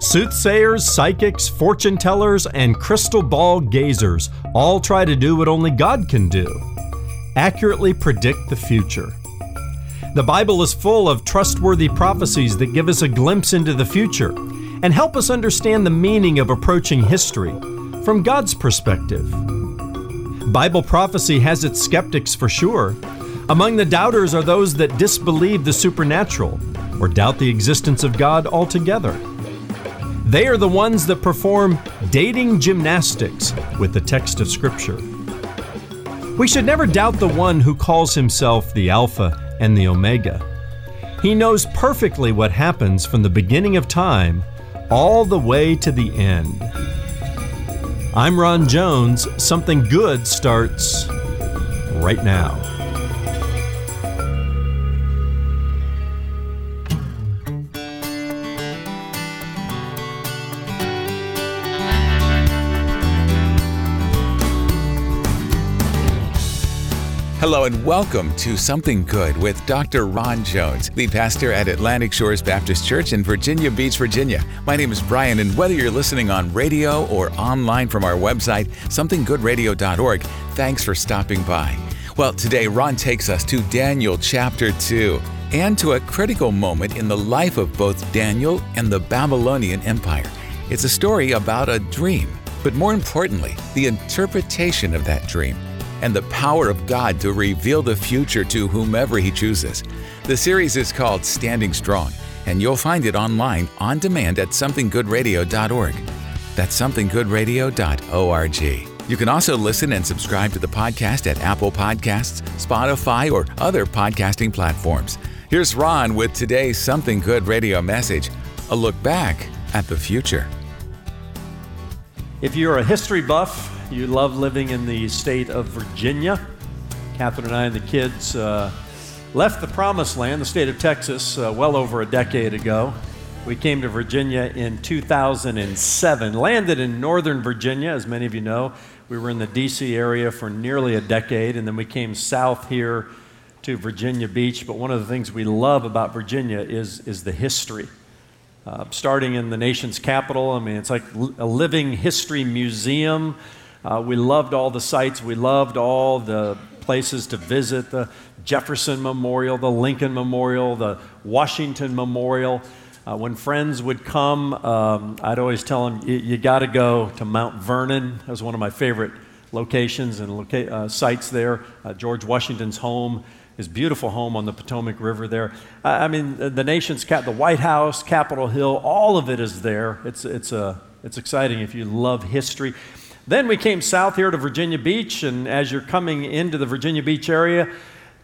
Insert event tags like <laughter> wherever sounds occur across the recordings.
Soothsayers, psychics, fortune tellers, and crystal ball gazers all try to do what only God can do accurately predict the future. The Bible is full of trustworthy prophecies that give us a glimpse into the future and help us understand the meaning of approaching history from God's perspective. Bible prophecy has its skeptics for sure. Among the doubters are those that disbelieve the supernatural or doubt the existence of God altogether. They are the ones that perform dating gymnastics with the text of Scripture. We should never doubt the one who calls himself the Alpha and the Omega. He knows perfectly what happens from the beginning of time all the way to the end. I'm Ron Jones. Something good starts right now. Hello and welcome to Something Good with Dr. Ron Jones, the pastor at Atlantic Shores Baptist Church in Virginia Beach, Virginia. My name is Brian, and whether you're listening on radio or online from our website, somethinggoodradio.org, thanks for stopping by. Well, today Ron takes us to Daniel chapter 2 and to a critical moment in the life of both Daniel and the Babylonian Empire. It's a story about a dream, but more importantly, the interpretation of that dream and the power of God to reveal the future to whomever He chooses. The series is called Standing Strong, and you'll find it online on demand at somethinggoodradio.org. That's somethinggoodradio.org. You can also listen and subscribe to the podcast at Apple Podcasts, Spotify, or other podcasting platforms. Here's Ron with today's Something Good radio message a look back at the future. If you're a history buff, you love living in the state of Virginia. Catherine and I and the kids uh, left the promised land, the state of Texas, uh, well over a decade ago. We came to Virginia in 2007, landed in Northern Virginia, as many of you know. We were in the D.C. area for nearly a decade, and then we came south here to Virginia Beach. But one of the things we love about Virginia is, is the history. Uh, starting in the nation's capital, I mean, it's like a living history museum uh, we loved all the sites, we loved all the places to visit the Jefferson Memorial, the Lincoln Memorial, the Washington Memorial. Uh, when friends would come, um, I'd always tell them, you got to go to Mount Vernon. That was one of my favorite locations and loca- uh, sites there. Uh, George Washington's home, his beautiful home on the Potomac River there. I mean, the nation's cap, the White House, Capitol Hill, all of it is there. It's, it's, a, uh, it's exciting if you love history. Then we came south here to Virginia Beach, and as you're coming into the Virginia Beach area,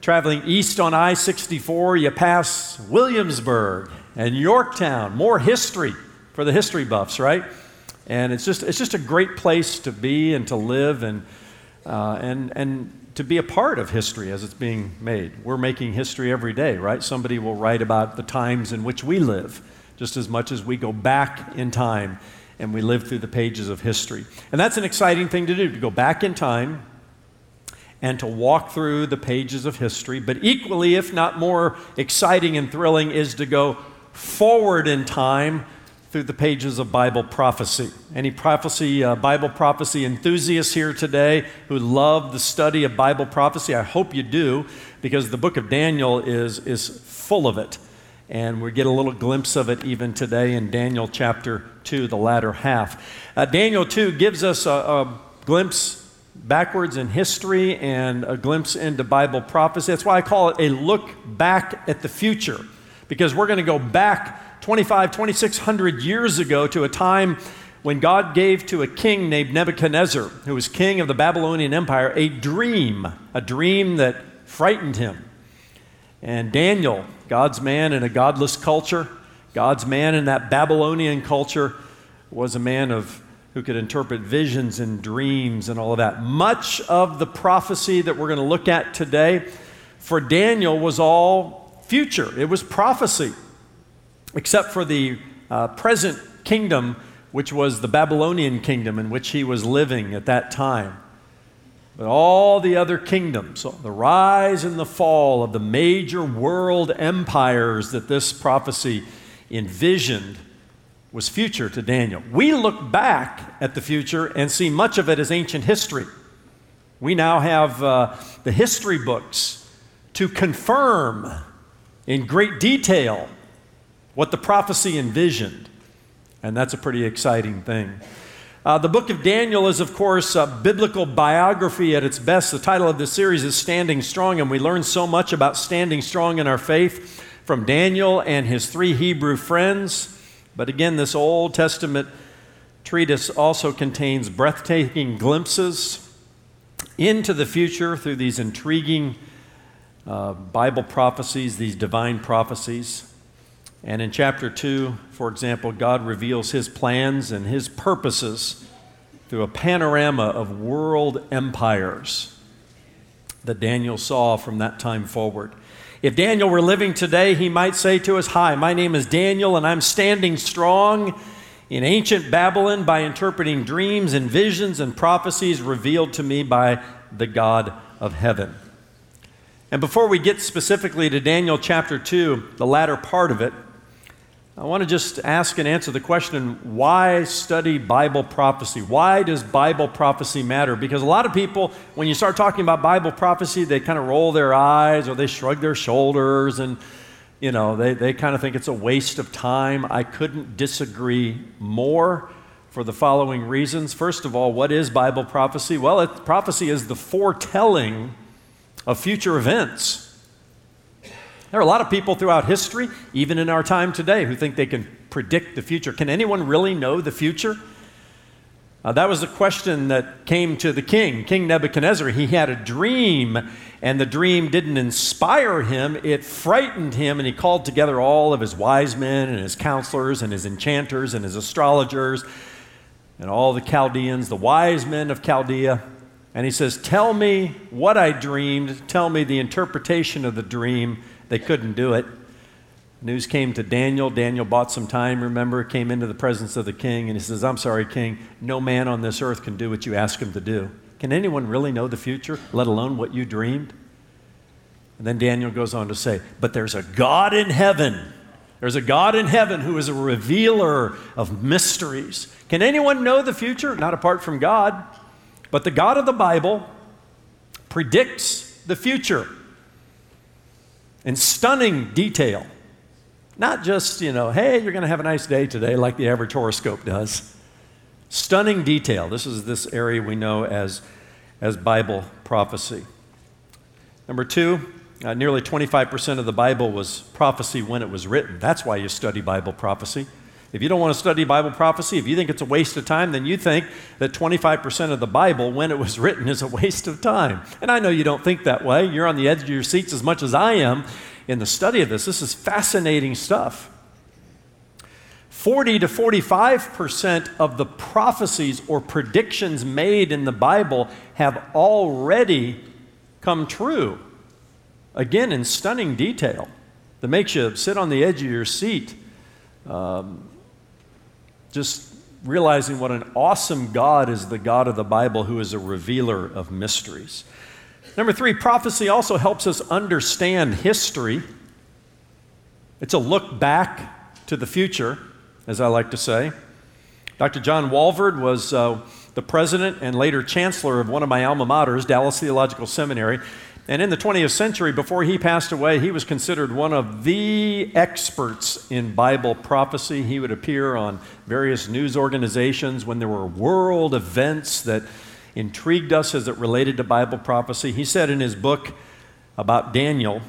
traveling east on I 64, you pass Williamsburg and Yorktown. More history for the history buffs, right? And it's just, it's just a great place to be and to live and, uh, and, and to be a part of history as it's being made. We're making history every day, right? Somebody will write about the times in which we live just as much as we go back in time and we live through the pages of history. And that's an exciting thing to do, to go back in time and to walk through the pages of history. But equally, if not more exciting and thrilling, is to go forward in time through the pages of Bible prophecy. Any prophecy, uh, Bible prophecy enthusiasts here today who love the study of Bible prophecy? I hope you do, because the book of Daniel is, is full of it. And we get a little glimpse of it even today in Daniel chapter 2, the latter half. Uh, Daniel 2 gives us a, a glimpse backwards in history and a glimpse into Bible prophecy. That's why I call it a look back at the future, because we're going to go back 25, 2600 years ago to a time when God gave to a king named Nebuchadnezzar, who was king of the Babylonian Empire, a dream, a dream that frightened him. And Daniel, God's man in a godless culture, God's man in that Babylonian culture, was a man of who could interpret visions and dreams and all of that. Much of the prophecy that we're going to look at today for Daniel was all future. It was prophecy, except for the uh, present kingdom, which was the Babylonian kingdom in which he was living at that time. But all the other kingdoms, the rise and the fall of the major world empires that this prophecy envisioned was future to Daniel. We look back at the future and see much of it as ancient history. We now have uh, the history books to confirm in great detail what the prophecy envisioned. And that's a pretty exciting thing. Uh, the book of Daniel is, of course, a biblical biography at its best. The title of this series is Standing Strong, and we learn so much about standing strong in our faith from Daniel and his three Hebrew friends. But again, this Old Testament treatise also contains breathtaking glimpses into the future through these intriguing uh, Bible prophecies, these divine prophecies. And in chapter 2, for example, God reveals his plans and his purposes through a panorama of world empires that Daniel saw from that time forward. If Daniel were living today, he might say to us, Hi, my name is Daniel, and I'm standing strong in ancient Babylon by interpreting dreams and visions and prophecies revealed to me by the God of heaven. And before we get specifically to Daniel chapter 2, the latter part of it, I want to just ask and answer the question why study Bible prophecy? Why does Bible prophecy matter? Because a lot of people, when you start talking about Bible prophecy, they kind of roll their eyes or they shrug their shoulders and, you know, they, they kind of think it's a waste of time. I couldn't disagree more for the following reasons. First of all, what is Bible prophecy? Well, it, prophecy is the foretelling of future events. There are a lot of people throughout history, even in our time today, who think they can predict the future. Can anyone really know the future? Uh, that was the question that came to the king, King Nebuchadnezzar. He had a dream, and the dream didn't inspire him, it frightened him, and he called together all of his wise men and his counselors and his enchanters and his astrologers and all the Chaldeans, the wise men of Chaldea. And he says, Tell me what I dreamed, tell me the interpretation of the dream they couldn't do it. News came to Daniel. Daniel bought some time, remember, came into the presence of the king, and he says, I'm sorry, king, no man on this earth can do what you ask him to do. Can anyone really know the future, let alone what you dreamed? And then Daniel goes on to say, But there's a God in heaven. There's a God in heaven who is a revealer of mysteries. Can anyone know the future? Not apart from God. But the God of the Bible predicts the future in stunning detail. Not just, you know, hey, you're going to have a nice day today, like the average horoscope does. Stunning detail. This is this area we know as, as Bible prophecy. Number two, uh, nearly 25% of the Bible was prophecy when it was written. That's why you study Bible prophecy. If you don't want to study Bible prophecy, if you think it's a waste of time, then you think that 25% of the Bible, when it was <laughs> written, is a waste of time. And I know you don't think that way. You're on the edge of your seats as much as I am in the study of this. This is fascinating stuff. 40 to 45% of the prophecies or predictions made in the Bible have already come true. Again, in stunning detail that makes you sit on the edge of your seat. Um, just realizing what an awesome God is the God of the Bible who is a revealer of mysteries. Number three, prophecy also helps us understand history. It's a look back to the future, as I like to say. Dr. John Walvoord was uh, the president and later chancellor of one of my alma maters, Dallas Theological Seminary. And in the 20th century, before he passed away, he was considered one of the experts in Bible prophecy. He would appear on various news organizations when there were world events that intrigued us as it related to Bible prophecy. He said in his book about Daniel,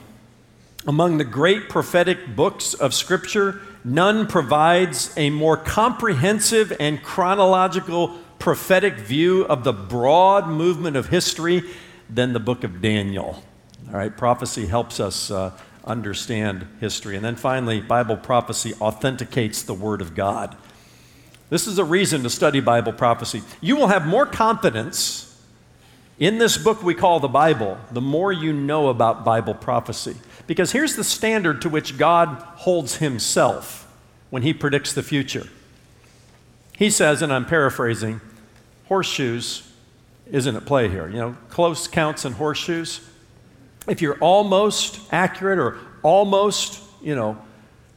among the great prophetic books of Scripture, none provides a more comprehensive and chronological prophetic view of the broad movement of history than the book of Daniel. All right, prophecy helps us uh, understand history. And then finally, Bible prophecy authenticates the Word of God. This is a reason to study Bible prophecy. You will have more confidence in this book we call the Bible the more you know about Bible prophecy. Because here's the standard to which God holds himself when he predicts the future. He says, and I'm paraphrasing, horseshoes isn't at play here. You know, close counts and horseshoes. If you're almost accurate or almost, you know,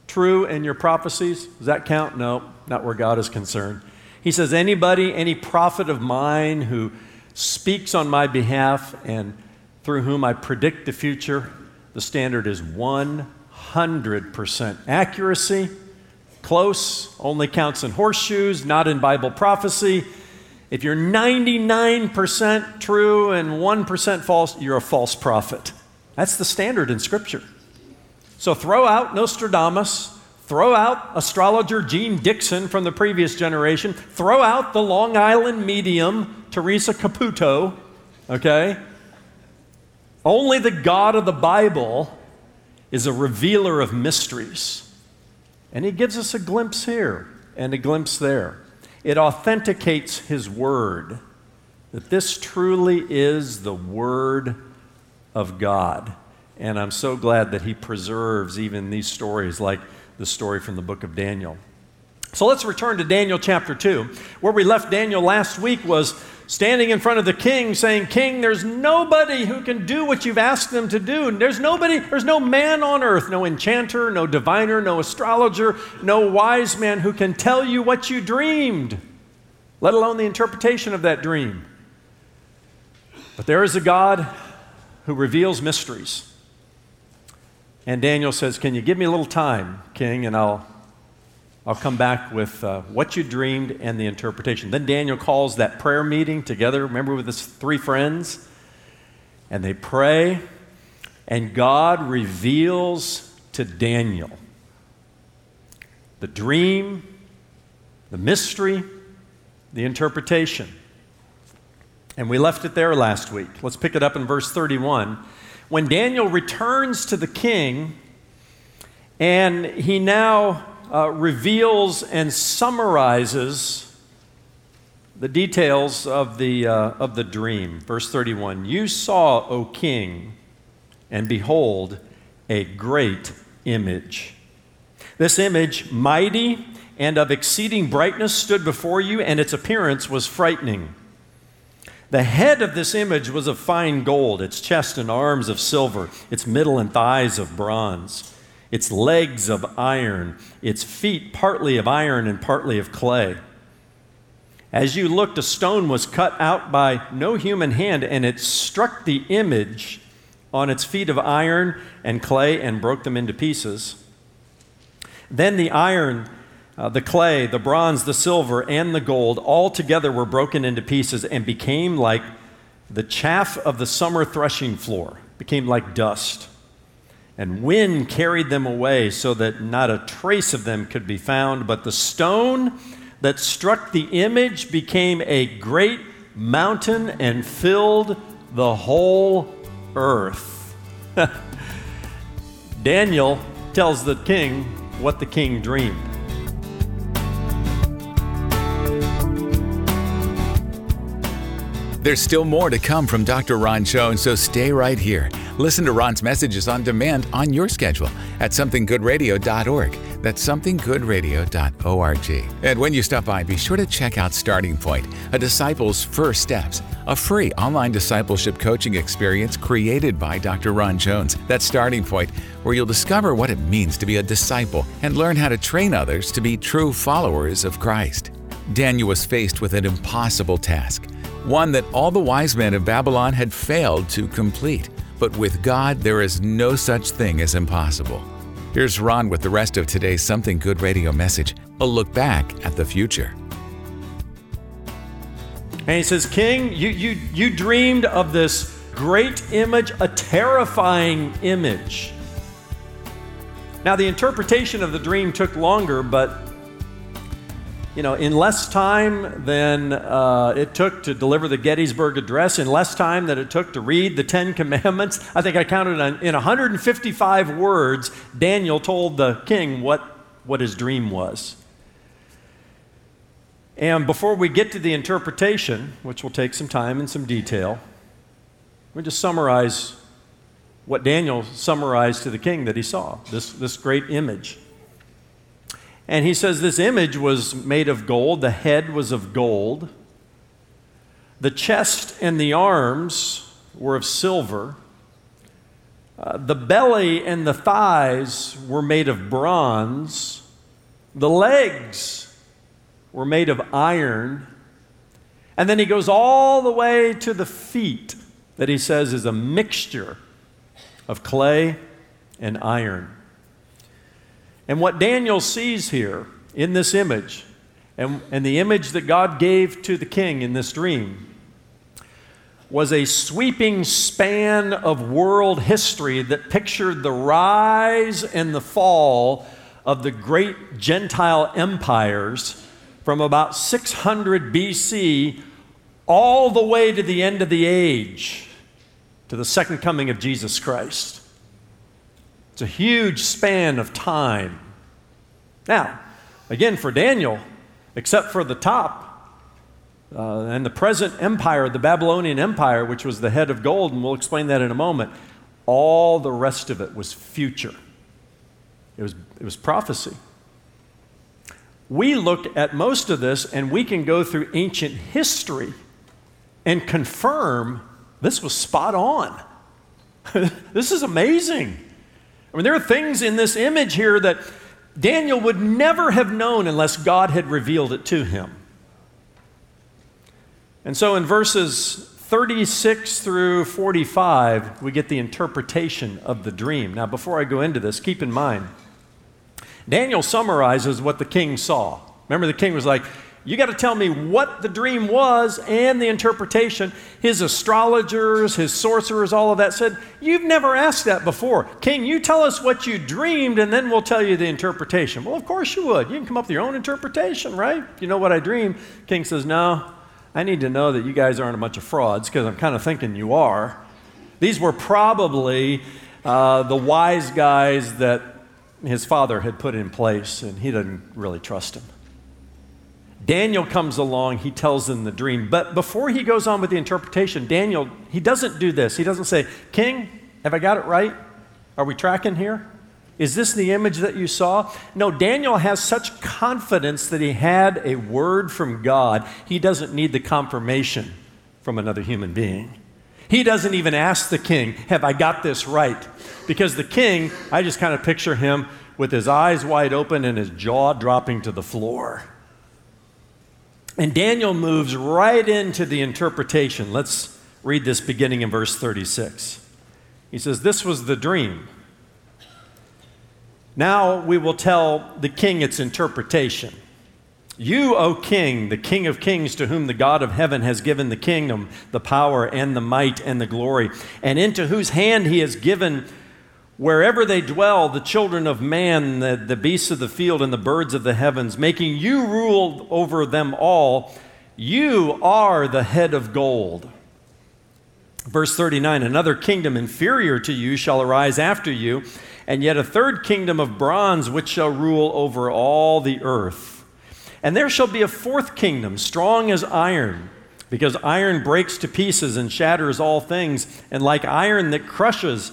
true in your prophecies? Does that count? No, not where God is concerned. He says, anybody, any prophet of mine who speaks on my behalf and through whom I predict the future, the standard is 100% accuracy. Close, only counts in horseshoes, not in Bible prophecy. If you're 99% true and 1% false, you're a false prophet. That's the standard in Scripture. So throw out Nostradamus, throw out astrologer Jeane Dixon from the previous generation, throw out the Long Island medium Teresa Caputo, okay? Only the God of the Bible is a revealer of mysteries. And he gives us a glimpse here and a glimpse there. It authenticates his word that this truly is the word of God. And I'm so glad that he preserves even these stories like the story from the book of Daniel. So let's return to Daniel chapter 2. Where we left Daniel last week was standing in front of the king saying, King, there's nobody who can do what you've asked them to do. There's nobody, there's no man on earth, no enchanter, no diviner, no astrologer, no wise man who can tell you what you dreamed, let alone the interpretation of that dream. But there is a God who reveals mysteries. And Daniel says, Can you give me a little time, king, and I'll I'll come back with uh, what you dreamed and the interpretation. Then Daniel calls that prayer meeting together, remember, with his three friends? And they pray, and God reveals to Daniel the dream, the mystery, the interpretation. And we left it there last week. Let's pick it up in verse 31. When Daniel returns to the king, and he now uh, reveals and summarizes the details of the, uh, of the dream. Verse 31 You saw, O king, and behold, a great image. This image, mighty and of exceeding brightness, stood before you, and its appearance was frightening. The head of this image was of fine gold, its chest and arms of silver, its middle and thighs of bronze its legs of iron, its feet partly of iron and partly of clay. As you looked, a stone was cut out by no human hand, and it struck the image on its feet of iron and clay and broke them into pieces. Then the iron, uh, the clay, the bronze, the silver, and the gold all together were broken into pieces and became like the chaff of the summer threshing floor, became like dust and wind carried them away so that not a trace of them could be found. But the stone that struck the image became a great mountain and filled the whole earth. <laughs> Daniel tells the king what the king dreamed. There's still more to come from Dr. Ron Jones, so stay right here. Listen to Ron's messages on demand on your schedule at somethinggoodradio.org. That's somethinggoodradio.org. And when you stop by, be sure to check out Starting Point, a disciple's first steps, a free online discipleship coaching experience created by Dr. Ron Jones. That's Starting Point, where you'll discover what it means to be a disciple and learn how to train others to be true followers of Christ. Daniel was faced with an impossible task, one that all the wise men of Babylon had failed to complete. But with God, there is no such thing as impossible. Here's Ron with the rest of today's Something Good radio message a look back at the future. And he says, King, you, you, you dreamed of this great image, a terrifying image. Now, the interpretation of the dream took longer, but you know, in less time than uh, it took to deliver the Gettysburg Address, in less time than it took to read the Ten Commandments, I think I counted on, in 155 words, Daniel told the king what, what his dream was. And before we get to the interpretation, which will take some time and some detail, let me just summarize what Daniel summarized to the king that he saw this, this great image. And he says this image was made of gold, the head was of gold, the chest and the arms were of silver, Uh, the belly and the thighs were made of bronze, the legs were made of iron. And then he goes all the way to the feet, that he says is a mixture of clay and iron. And what Daniel sees here in this image, and, and the image that God gave to the king in this dream, was a sweeping span of world history that pictured the rise and the fall of the great Gentile empires from about 600 BC all the way to the end of the age, to the second coming of Jesus Christ. It's a huge span of time. Now, again, for Daniel, except for the top, uh, and the present empire, the Babylonian Empire, which was the head of gold, and we'll explain that in a moment, all the rest of it was future. It was, it was prophecy. We look at most of this and we can go through ancient history and confirm this was spot on. <laughs> this is amazing. I mean, there are things in this image here that Daniel would never have known unless God had revealed it to him. And so in verses 36 through 45, we get the interpretation of the dream. Now, before I go into this, keep in mind, Daniel summarizes what the king saw. Remember, the king was like, you got to tell me what the dream was and the interpretation. His astrologers, his sorcerers, all of that said, You've never asked that before. King, you tell us what you dreamed and then we'll tell you the interpretation. Well, of course you would. You can come up with your own interpretation, right? You know what I dreamed. King says, No, I need to know that you guys aren't a bunch of frauds because I'm kind of thinking you are. These were probably uh, the wise guys that his father had put in place, and he doesn't really trust him. Daniel comes along, he tells them the dream. But before he goes on with the interpretation, Daniel, he doesn't do this. He doesn't say, King, have I got it right? Are we tracking here? Is this the image that you saw? No, Daniel has such confidence that he had a word from God, he doesn't need the confirmation from another human being. He doesn't even ask the king, Have I got this right? Because the king, I just kind of picture him with his eyes wide open and his jaw dropping to the floor. And Daniel moves right into the interpretation. Let's read this beginning in verse 36. He says, This was the dream. Now we will tell the king its interpretation. You, O king, the king of kings, to whom the God of heaven has given the kingdom, the power, and the might, and the glory, and into whose hand he has given wherever they dwell, the children of man, the, the beasts of the field, and the birds of the heavens, making you rule over them all. You are the head of gold. Verse 39 Another kingdom inferior to you shall arise after you, and yet a third kingdom of bronze which shall rule over all the earth. And there shall be a fourth kingdom, strong as iron, because iron breaks to pieces and shatters all things, and like iron that crushes,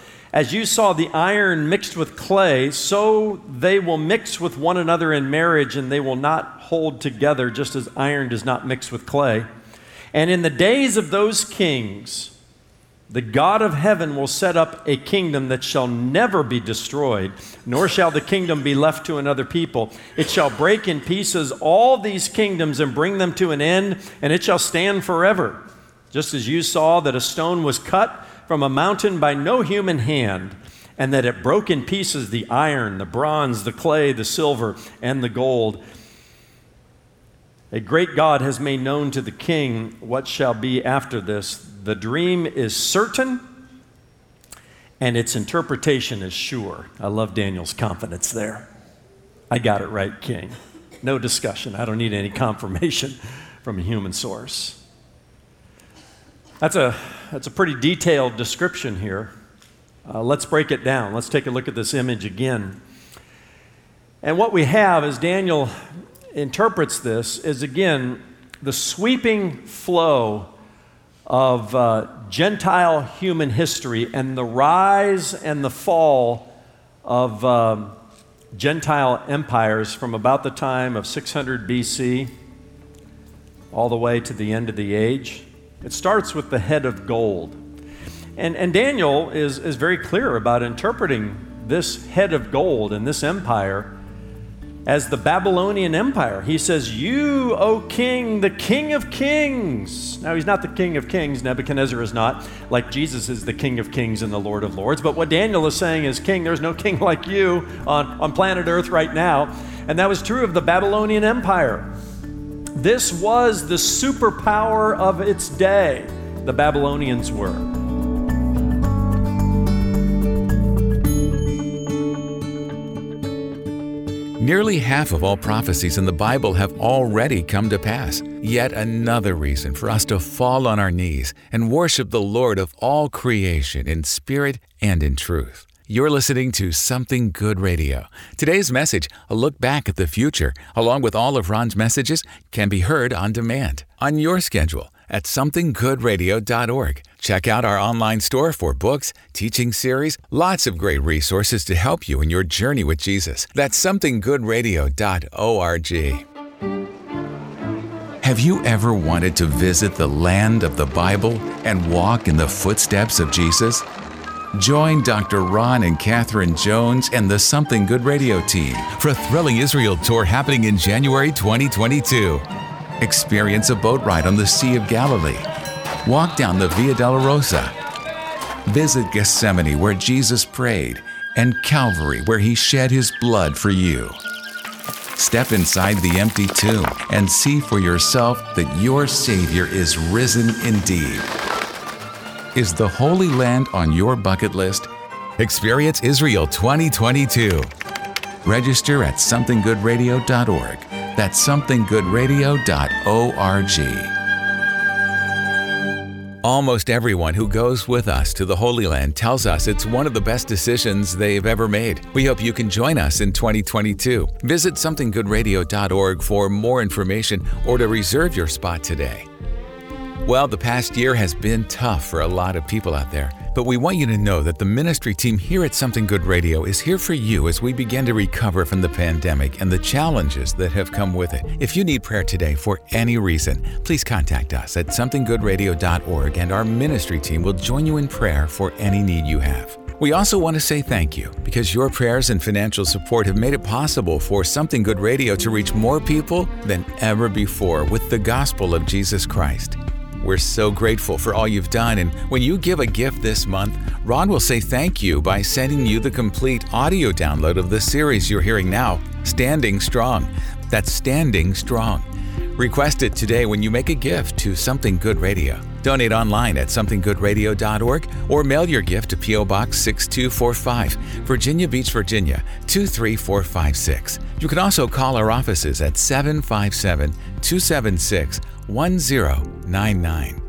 As you saw the iron mixed with clay, so they will mix with one another in marriage, and they will not hold together, just as iron does not mix with clay. And in the days of those kings, the God of heaven will set up a kingdom that shall never be destroyed, nor shall the kingdom be left to another people. It shall break in pieces all these kingdoms and bring them to an end, and it shall stand forever. Just as you saw that a stone was cut from a mountain by no human hand, and that it broke in pieces the iron, the bronze, the clay, the silver, and the gold. A great God has made known to the king what shall be after this. The dream is certain and its interpretation is sure. I love Daniel's confidence there. I got it right, king. No discussion. I don't need any <laughs> confirmation from a human source. That's a, that's a pretty detailed description here. Uh, let's break it down. Let's take a look at this image again. And what we have as Daniel interprets this is again the sweeping flow of uh, Gentile human history and the rise and the fall of um, Gentile empires from about the time of 600 BC all the way to the end of the age. It starts with the head of gold. And, and Daniel is, is very clear about interpreting this head of gold and this empire as the Babylonian Empire. He says, You, O king, the king of kings. Now, he's not the king of kings, Nebuchadnezzar is not, like Jesus is the king of kings and the Lord of lords. But what Daniel is saying is, King, there's no king <laughs> like you on, on planet Earth right now. And that was true of the Babylonian Empire. This was the superpower of its day, the Babylonians were. Nearly half of all prophecies in the Bible have already come to pass. Yet another reason for us to fall on our knees and worship the Lord of all creation in spirit and in truth. You're listening to Something Good Radio. Today's message, a look back at the future, along with all of Ron's messages, can be heard on demand on your schedule at somethinggoodradio.org. Check out our online store for books, teaching series, lots of great resources to help you in your journey with Jesus. That's somethinggoodradio.org. Have you ever wanted to visit the land of the Bible and walk in the footsteps of Jesus? Join Dr. Ron and Catherine Jones and the Something Good radio team for a thrilling Israel tour happening in January 2022. Experience a boat ride on the Sea of Galilee. Walk down the Via Dolorosa. Visit Gethsemane where Jesus prayed and Calvary where he shed his blood for you. Step inside the empty tomb and see for yourself that your Savior is risen indeed. Is the Holy Land on your bucket list? Experience Israel 2022. Register at somethinggoodradio.org. That's somethinggoodradio.org. Almost everyone who goes with us to the Holy Land tells us it's one of the best decisions they've ever made. We hope you can join us in 2022. Visit somethinggoodradio.org for more information or to reserve your spot today. Well, the past year has been tough for a lot of people out there. But we want you to know that the ministry team here at Something Good Radio is here for you as we begin to recover from the pandemic and the challenges that have come with it. If you need prayer today for any reason, please contact us at somethinggoodradio.org and our ministry team will join you in prayer for any need you have. We also want to say thank you because your prayers and financial support have made it possible for Something Good Radio to reach more people than ever before with the gospel of Jesus Christ. We're so grateful for all you've done, and when you give a gift this month, Ron will say thank you by sending you the complete audio download of the series you're hearing now, Standing Strong. That's Standing Strong. Request it today when you make a gift to Something Good Radio. Donate online at somethinggoodradio.org or mail your gift to P.O. Box 6245, Virginia Beach, Virginia 23456. You can also call our offices at 757 276 1099.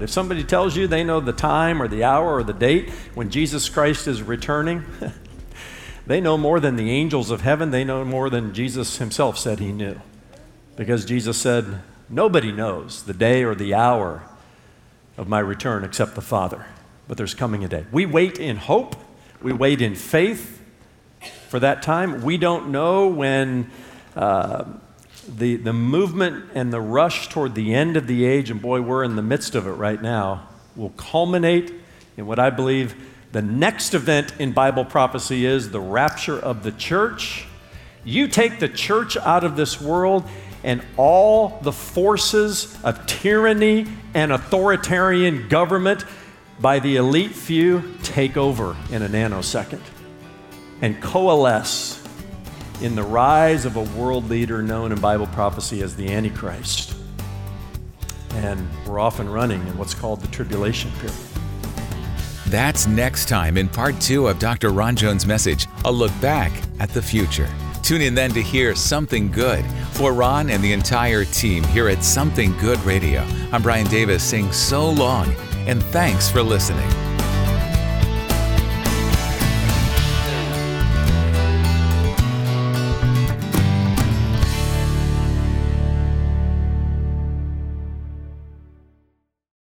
If somebody tells you they know the time or the hour or the date when Jesus Christ is returning, <laughs> they know more than the angels of heaven. They know more than Jesus himself said he knew. Because Jesus said, Nobody knows the day or the hour of my return except the Father. But there's coming a day. We wait in hope, we wait in faith for that time. We don't know when. Uh, the, the movement and the rush toward the end of the age, and boy, we're in the midst of it right now, will culminate in what I believe the next event in Bible prophecy is the rapture of the church. You take the church out of this world, and all the forces of tyranny and authoritarian government by the elite few take over in a nanosecond and coalesce in the rise of a world leader known in Bible prophecy as the Antichrist. And we're off and running in what's called the tribulation period. That's next time in part two of Dr. Ron Jones' message, a look back at the future. Tune in then to hear Something Good. For Ron and the entire team here at Something Good Radio, I'm Brian Davis saying so long and thanks for listening.